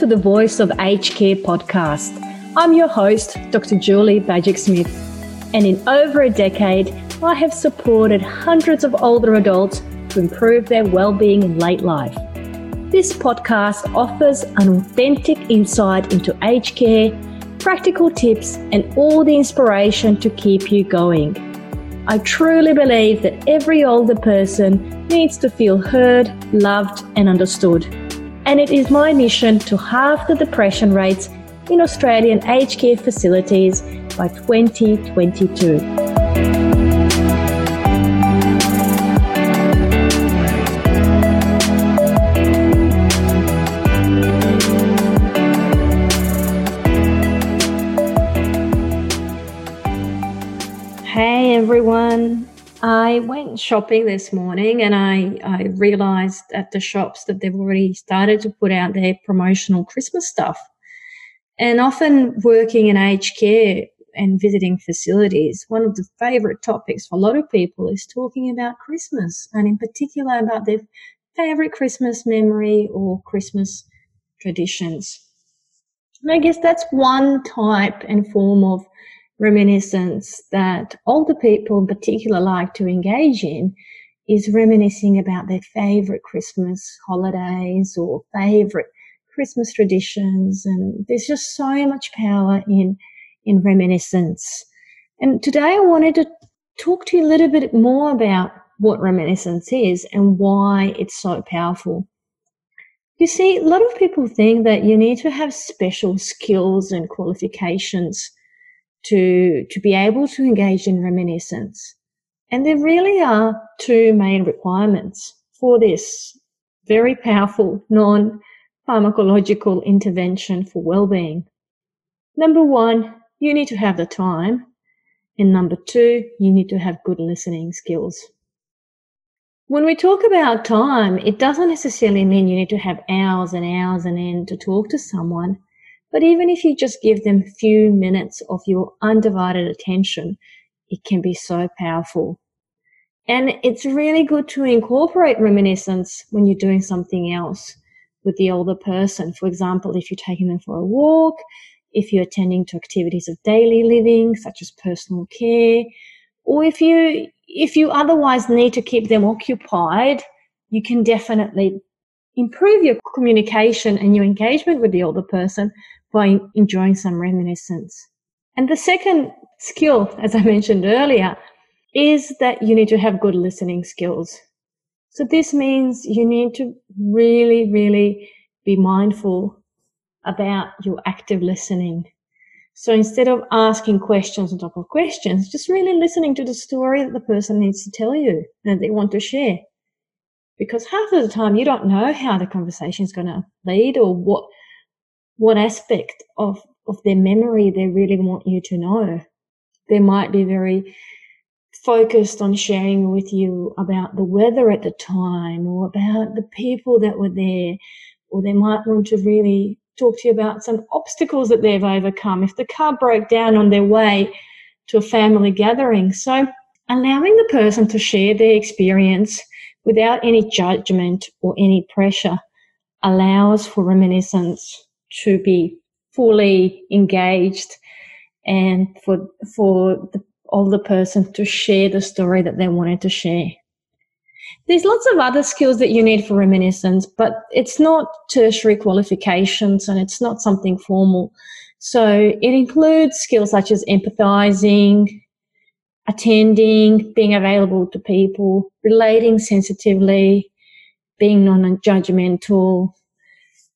to the Voice of Aged Care podcast. I'm your host, Dr. Julie Bajic Smith, and in over a decade, I have supported hundreds of older adults to improve their well-being in late life. This podcast offers an authentic insight into aged care, practical tips, and all the inspiration to keep you going. I truly believe that every older person needs to feel heard, loved, and understood and it is my mission to halve the depression rates in Australian aged care facilities by 2022. I went shopping this morning and I, I realized at the shops that they've already started to put out their promotional Christmas stuff. And often working in aged care and visiting facilities, one of the favorite topics for a lot of people is talking about Christmas and in particular about their favorite Christmas memory or Christmas traditions. And I guess that's one type and form of reminiscence that older people in particular like to engage in is reminiscing about their favorite Christmas holidays or favorite Christmas traditions. And there's just so much power in, in reminiscence. And today I wanted to talk to you a little bit more about what reminiscence is and why it's so powerful. You see, a lot of people think that you need to have special skills and qualifications to, to be able to engage in reminiscence. And there really are two main requirements for this very powerful non pharmacological intervention for well-being. Number one, you need to have the time. And number two, you need to have good listening skills. When we talk about time, it doesn't necessarily mean you need to have hours and hours and end to talk to someone. But even if you just give them a few minutes of your undivided attention, it can be so powerful. And it's really good to incorporate reminiscence when you're doing something else with the older person. For example, if you're taking them for a walk, if you're attending to activities of daily living, such as personal care, or if you, if you otherwise need to keep them occupied, you can definitely improve your communication and your engagement with the older person by enjoying some reminiscence. And the second skill, as I mentioned earlier, is that you need to have good listening skills. So this means you need to really, really be mindful about your active listening. So instead of asking questions on top of questions, just really listening to the story that the person needs to tell you and they want to share. Because half of the time you don't know how the conversation is going to lead or what what aspect of, of their memory they really want you to know. They might be very focused on sharing with you about the weather at the time or about the people that were there, or they might want to really talk to you about some obstacles that they've overcome if the car broke down on their way to a family gathering. So allowing the person to share their experience without any judgment or any pressure allows for reminiscence to be fully engaged and for for the older person to share the story that they wanted to share. There's lots of other skills that you need for reminiscence, but it's not tertiary qualifications and it's not something formal. So it includes skills such as empathizing, attending, being available to people, relating sensitively, being non-judgmental,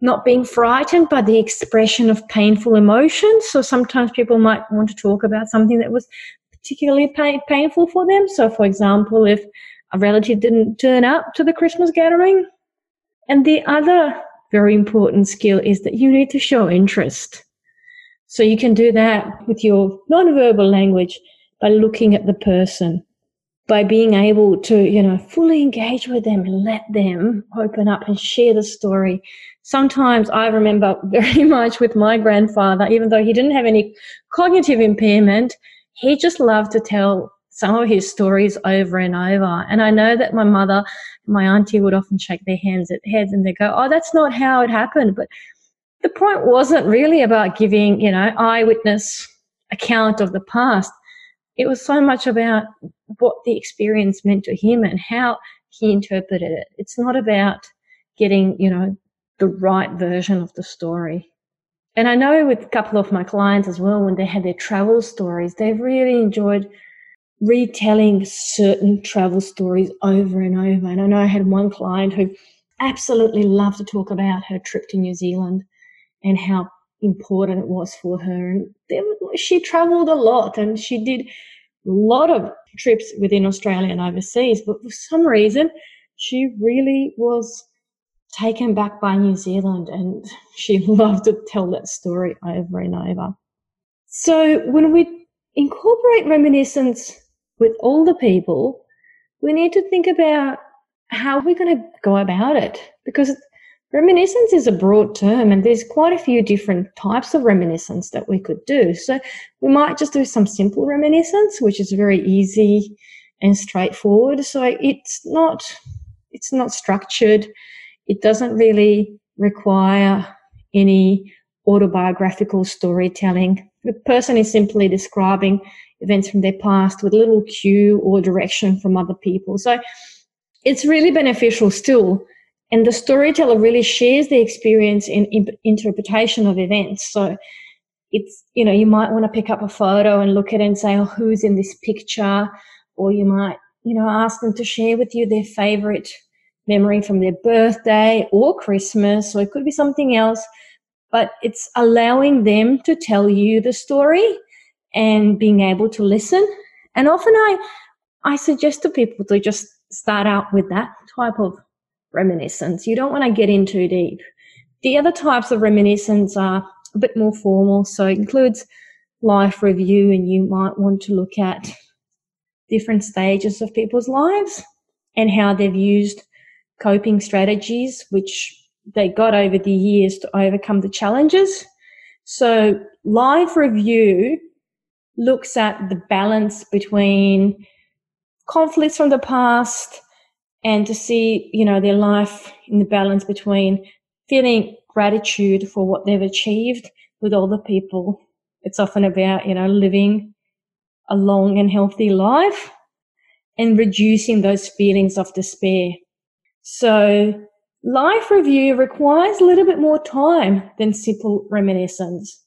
not being frightened by the expression of painful emotions. So sometimes people might want to talk about something that was particularly pain, painful for them. So, for example, if a relative didn't turn up to the Christmas gathering. And the other very important skill is that you need to show interest. So you can do that with your nonverbal language by looking at the person by being able to, you know, fully engage with them and let them open up and share the story. Sometimes I remember very much with my grandfather, even though he didn't have any cognitive impairment, he just loved to tell some of his stories over and over. And I know that my mother, my auntie would often shake their hands at heads and they go, Oh, that's not how it happened. But the point wasn't really about giving, you know, eyewitness account of the past. It was so much about what the experience meant to him and how he interpreted it. It's not about getting, you know, the right version of the story. And I know with a couple of my clients as well, when they had their travel stories, they've really enjoyed retelling certain travel stories over and over. And I know I had one client who absolutely loved to talk about her trip to New Zealand and how important it was for her. And she traveled a lot and she did a lot of trips within Australia and overseas, but for some reason, she really was taken back by New Zealand and she loved to tell that story over and over. So when we incorporate reminiscence with older people, we need to think about how we're going to go about it because reminiscence is a broad term and there's quite a few different types of reminiscence that we could do. So we might just do some simple reminiscence, which is very easy and straightforward. So it's not, it's not structured. It doesn't really require any autobiographical storytelling. The person is simply describing events from their past with little cue or direction from other people. So it's really beneficial still. And the storyteller really shares the experience in, in interpretation of events. So it's, you know, you might want to pick up a photo and look at it and say, oh, who's in this picture? Or you might, you know, ask them to share with you their favorite memory from their birthday or Christmas, or it could be something else. But it's allowing them to tell you the story and being able to listen. And often I, I suggest to people to just start out with that type of reminiscence. You don't want to get in too deep. The other types of reminiscence are a bit more formal, so it includes life review, and you might want to look at different stages of people's lives and how they've used coping strategies, which they got over the years to overcome the challenges. So life review looks at the balance between conflicts from the past and to see, you know, their life in the balance between feeling gratitude for what they've achieved with all the people. It's often about, you know, living a long and healthy life and reducing those feelings of despair. So life review requires a little bit more time than simple reminiscence.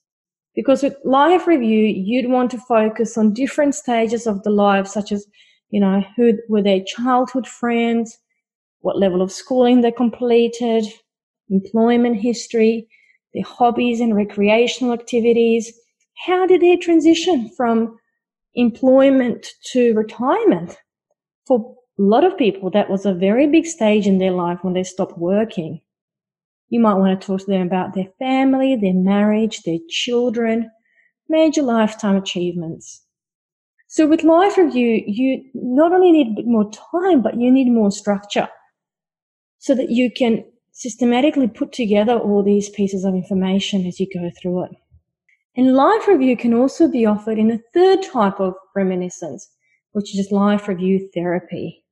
Because with life review, you'd want to focus on different stages of the life, such as, you know, who were their childhood friends, what level of schooling they completed, employment history, their hobbies and recreational activities. How did they transition from employment to retirement? For a lot of people, that was a very big stage in their life when they stopped working. You might want to talk to them about their family, their marriage, their children, major lifetime achievements. So with life review, you not only need a bit more time, but you need more structure so that you can systematically put together all these pieces of information as you go through it. And life review can also be offered in a third type of reminiscence, which is life review therapy.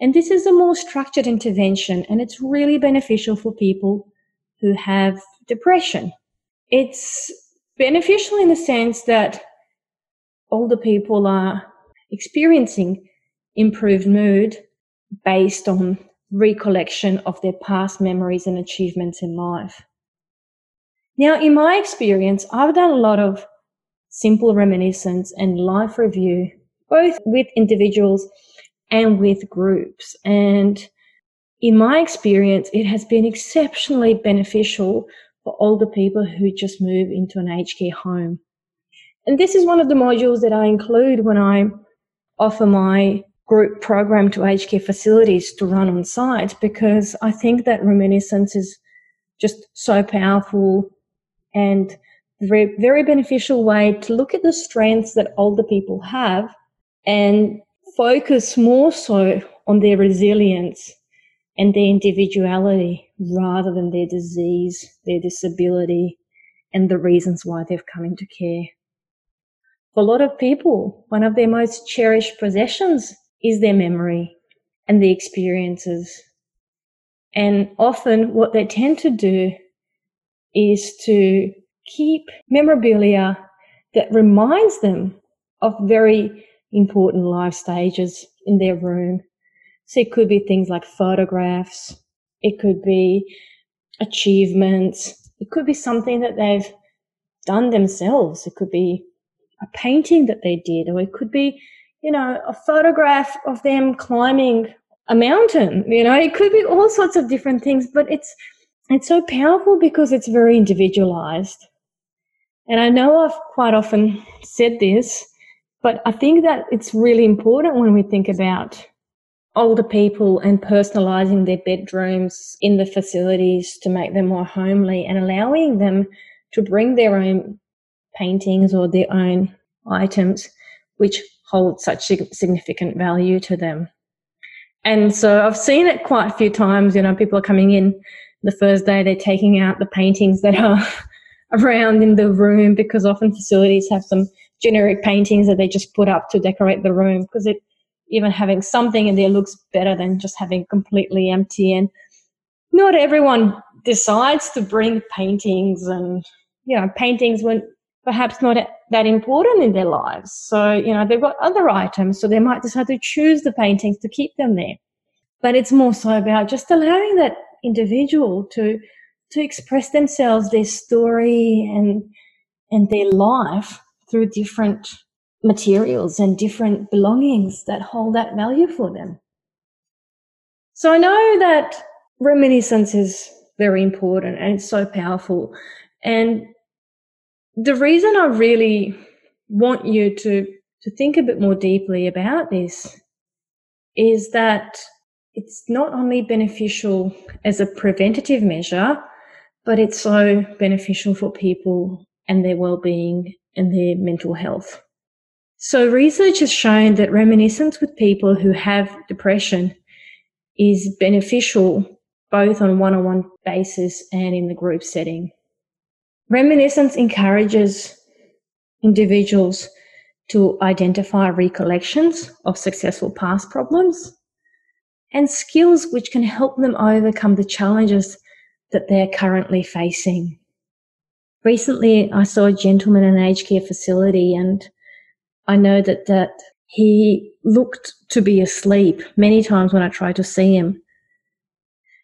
And this is a more structured intervention and it's really beneficial for people who have depression. It's beneficial in the sense that older people are experiencing improved mood based on recollection of their past memories and achievements in life. Now, in my experience, I've done a lot of simple reminiscence and life review, both with individuals and with groups. And in my experience, it has been exceptionally beneficial for older people who just move into an aged care home. And this is one of the modules that I include when I offer my group program to aged care facilities to run on site because I think that reminiscence is just so powerful and very, very beneficial way to look at the strengths that older people have and focus more so on their resilience and their individuality rather than their disease, their disability, and the reasons why they've come into care. For a lot of people, one of their most cherished possessions is their memory and the experiences. And often what they tend to do is to keep memorabilia that reminds them of very important life stages in their room. So it could be things like photographs. It could be achievements. It could be something that they've done themselves. It could be a painting that they did, or it could be, you know, a photograph of them climbing a mountain. You know, it could be all sorts of different things, but it's, it's so powerful because it's very individualized. And I know I've quite often said this, but I think that it's really important when we think about older people and personalizing their bedrooms in the facilities to make them more homely and allowing them to bring their own paintings or their own items which hold such significant value to them. And so I've seen it quite a few times, you know, people are coming in the first day, they're taking out the paintings that are around in the room because often facilities have some generic paintings that they just put up to decorate the room because it even having something in there looks better than just having completely empty. And not everyone decides to bring paintings and you know paintings when perhaps not that important in their lives. So you know they've got other items so they might decide to choose the paintings to keep them there. But it's more so about just allowing that individual to to express themselves their story and and their life through different materials and different belongings that hold that value for them. So I know that reminiscence is very important and it's so powerful. And the reason I really want you to, to think a bit more deeply about this is that it's not only beneficial as a preventative measure, but it's so beneficial for people and their well-being and their mental health. So research has shown that reminiscence with people who have depression is beneficial both on one-on-one basis and in the group setting. Reminiscence encourages individuals to identify recollections of successful past problems and skills which can help them overcome the challenges that they're currently facing. Recently, I saw a gentleman in an aged care facility and I know that, that he looked to be asleep many times when I tried to see him.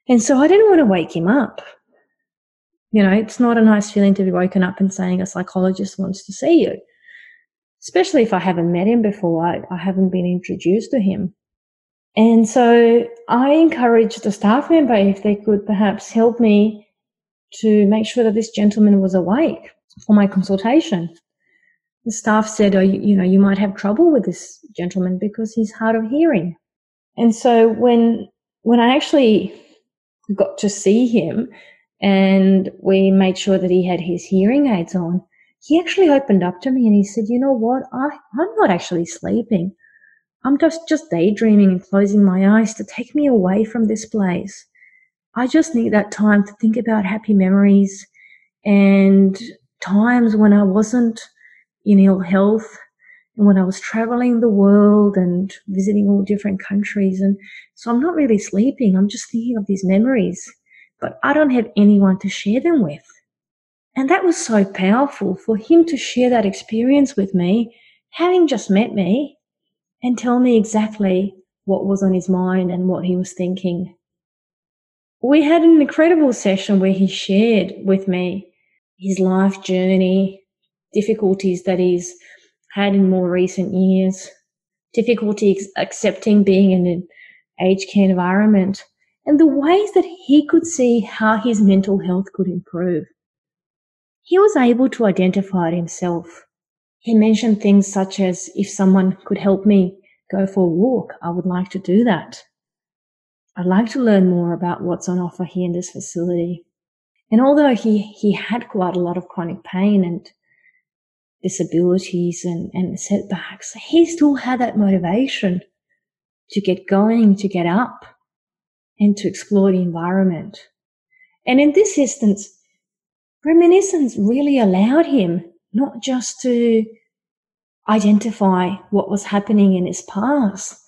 And so I didn't want to wake him up. You know, it's not a nice feeling to be woken up and saying a psychologist wants to see you, especially if I haven't met him before. I, I haven't been introduced to him. And so I encouraged the staff member if they could perhaps help me to make sure that this gentleman was awake for my consultation the staff said, oh, you, know, you might have trouble with this gentleman because he's hard of hearing. And so when, when I actually got to see him and we made sure that he had his hearing aids on, he actually opened up to me and he said, you know what? I, I'm not actually sleeping. I'm just, just daydreaming and closing my eyes to take me away from this place. I just need that time to think about happy memories and times when I wasn't in ill health and when I was traveling the world and visiting all different countries. And so I'm not really sleeping. I'm just thinking of these memories, but I don't have anyone to share them with. And that was so powerful for him to share that experience with me, having just met me and tell me exactly what was on his mind and what he was thinking. We had an incredible session where he shared with me his life journey, difficulties that he's had in more recent years, difficulty accepting being in an aged care environment, and the ways that he could see how his mental health could improve. He was able to identify it himself. He mentioned things such as if someone could help me go for a walk, I would like to do that. I'd like to learn more about what's on offer here in this facility. And although he, he had quite a lot of chronic pain and disabilities and, and setbacks, he still had that motivation to get going, to get up and to explore the environment. And in this instance, reminiscence really allowed him not just to identify what was happening in his past,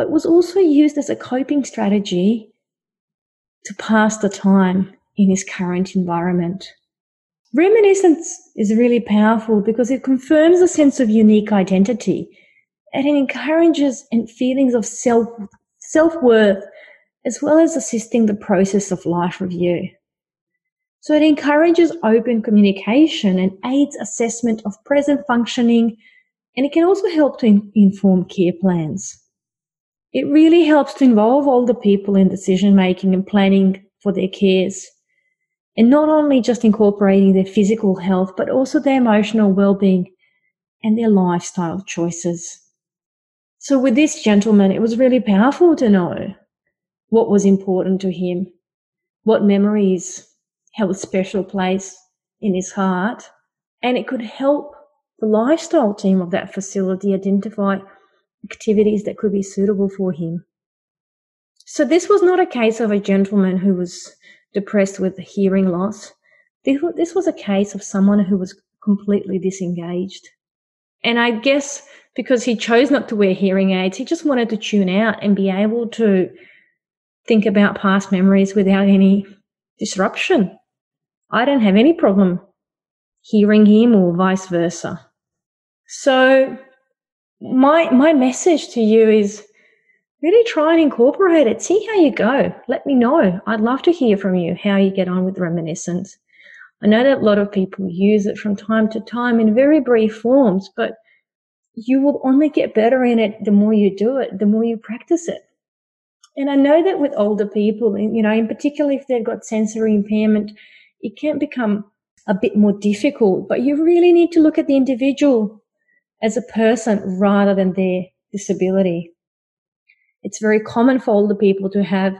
but was also used as a coping strategy to pass the time in his current environment. Reminiscence is really powerful because it confirms a sense of unique identity and it encourages and feelings of self self-worth as well as assisting the process of life review. So it encourages open communication and aids assessment of present functioning, and it can also help to in- inform care plans. It really helps to involve older people in decision making and planning for their cares. And not only just incorporating their physical health, but also their emotional well-being and their lifestyle choices. So with this gentleman, it was really powerful to know what was important to him, what memories held a special place in his heart, and it could help the lifestyle team of that facility identify activities that could be suitable for him. So this was not a case of a gentleman who was depressed with hearing loss. This was a case of someone who was completely disengaged. And I guess because he chose not to wear hearing aids, he just wanted to tune out and be able to think about past memories without any disruption. I don't have any problem hearing him or vice versa. So my my message to you is really try and incorporate it. See how you go. Let me know. I'd love to hear from you how you get on with reminiscence. I know that a lot of people use it from time to time in very brief forms, but you will only get better in it the more you do it, the more you practice it. And I know that with older people, you know, in particular if they've got sensory impairment, it can become a bit more difficult, but you really need to look at the individual as a person rather than their disability. It's very common for older people to have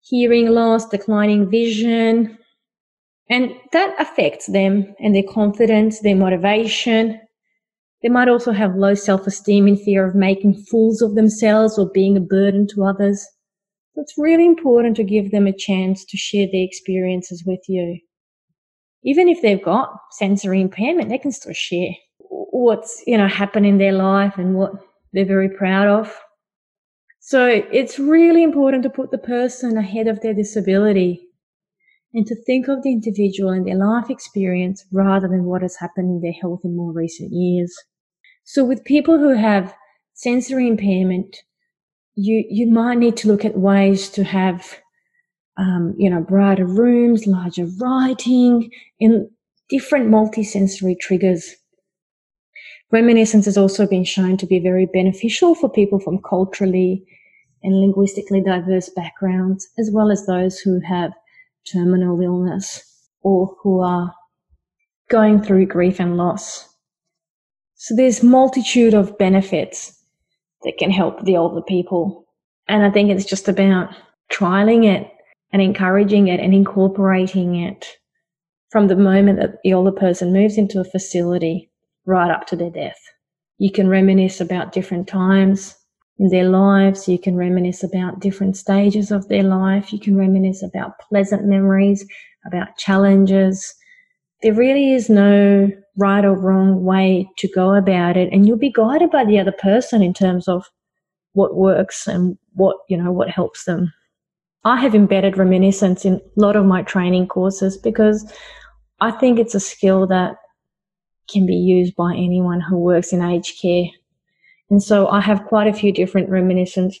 hearing loss, declining vision, and that affects them and their confidence, their motivation. They might also have low self-esteem and fear of making fools of themselves or being a burden to others. So it's really important to give them a chance to share their experiences with you. Even if they've got sensory impairment, they can still share what's, you know, happened in their life and what they're very proud of. So it's really important to put the person ahead of their disability and to think of the individual and their life experience rather than what has happened in their health in more recent years. So with people who have sensory impairment, you, you might need to look at ways to have, um, you know, brighter rooms, larger writing, and different multisensory triggers. Reminiscence has also been shown to be very beneficial for people from culturally and linguistically diverse backgrounds, as well as those who have terminal illness or who are going through grief and loss. So there's multitude of benefits that can help the older people. And I think it's just about trialing it and encouraging it and incorporating it from the moment that the older person moves into a facility right up to their death. You can reminisce about different times in their lives. You can reminisce about different stages of their life. You can reminisce about pleasant memories, about challenges. There really is no right or wrong way to go about it. And you'll be guided by the other person in terms of what works and what, you know, what helps them. I have embedded reminiscence in a lot of my training courses because I think it's a skill that can be used by anyone who works in aged care. And so I have quite a few different reminiscence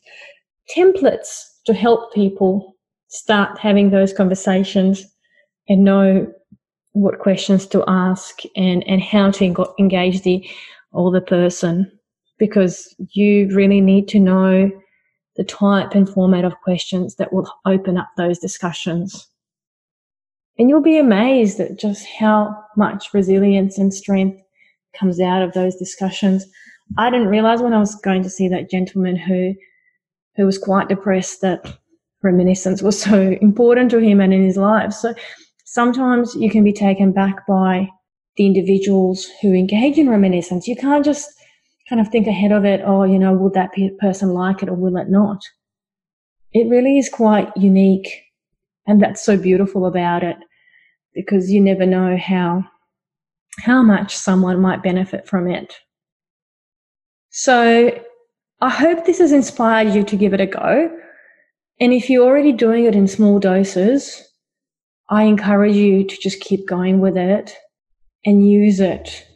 templates to help people start having those conversations and know what questions to ask and, and how to engage the older person because you really need to know the type and format of questions that will open up those discussions. And you'll be amazed at just how much resilience and strength comes out of those discussions. I didn't realize when I was going to see that gentleman who who was quite depressed that reminiscence was so important to him and in his life. So sometimes you can be taken back by the individuals who engage in reminiscence. You can't just kind of think ahead of it, oh, you know, will that person like it or will it not? It really is quite unique. And that's so beautiful about it because you never know how, how much someone might benefit from it. So I hope this has inspired you to give it a go. And if you're already doing it in small doses, I encourage you to just keep going with it and use it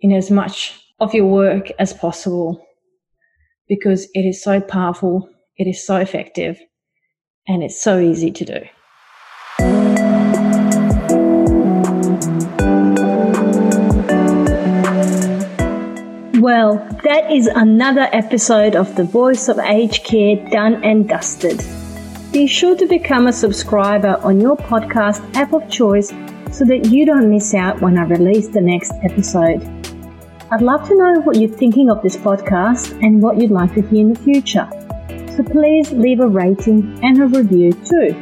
in as much of your work as possible because it is so powerful, it is so effective, and it's so easy to do. Well, that is another episode of The Voice of Aged Care done and dusted. Be sure to become a subscriber on your podcast app of choice so that you don't miss out when I release the next episode. I'd love to know what you're thinking of this podcast and what you'd like to hear in the future. So please leave a rating and a review too.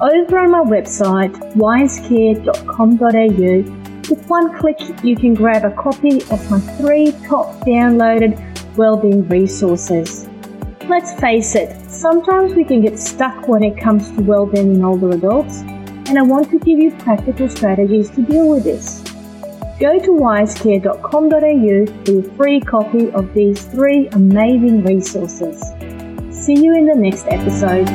Over on my website, wisecare.com.au, with one click, you can grab a copy of my three top downloaded wellbeing resources. Let's face it, sometimes we can get stuck when it comes to wellbeing in older adults, and I want to give you practical strategies to deal with this. Go to wisecare.com.au for your free copy of these three amazing resources. See you in the next episode.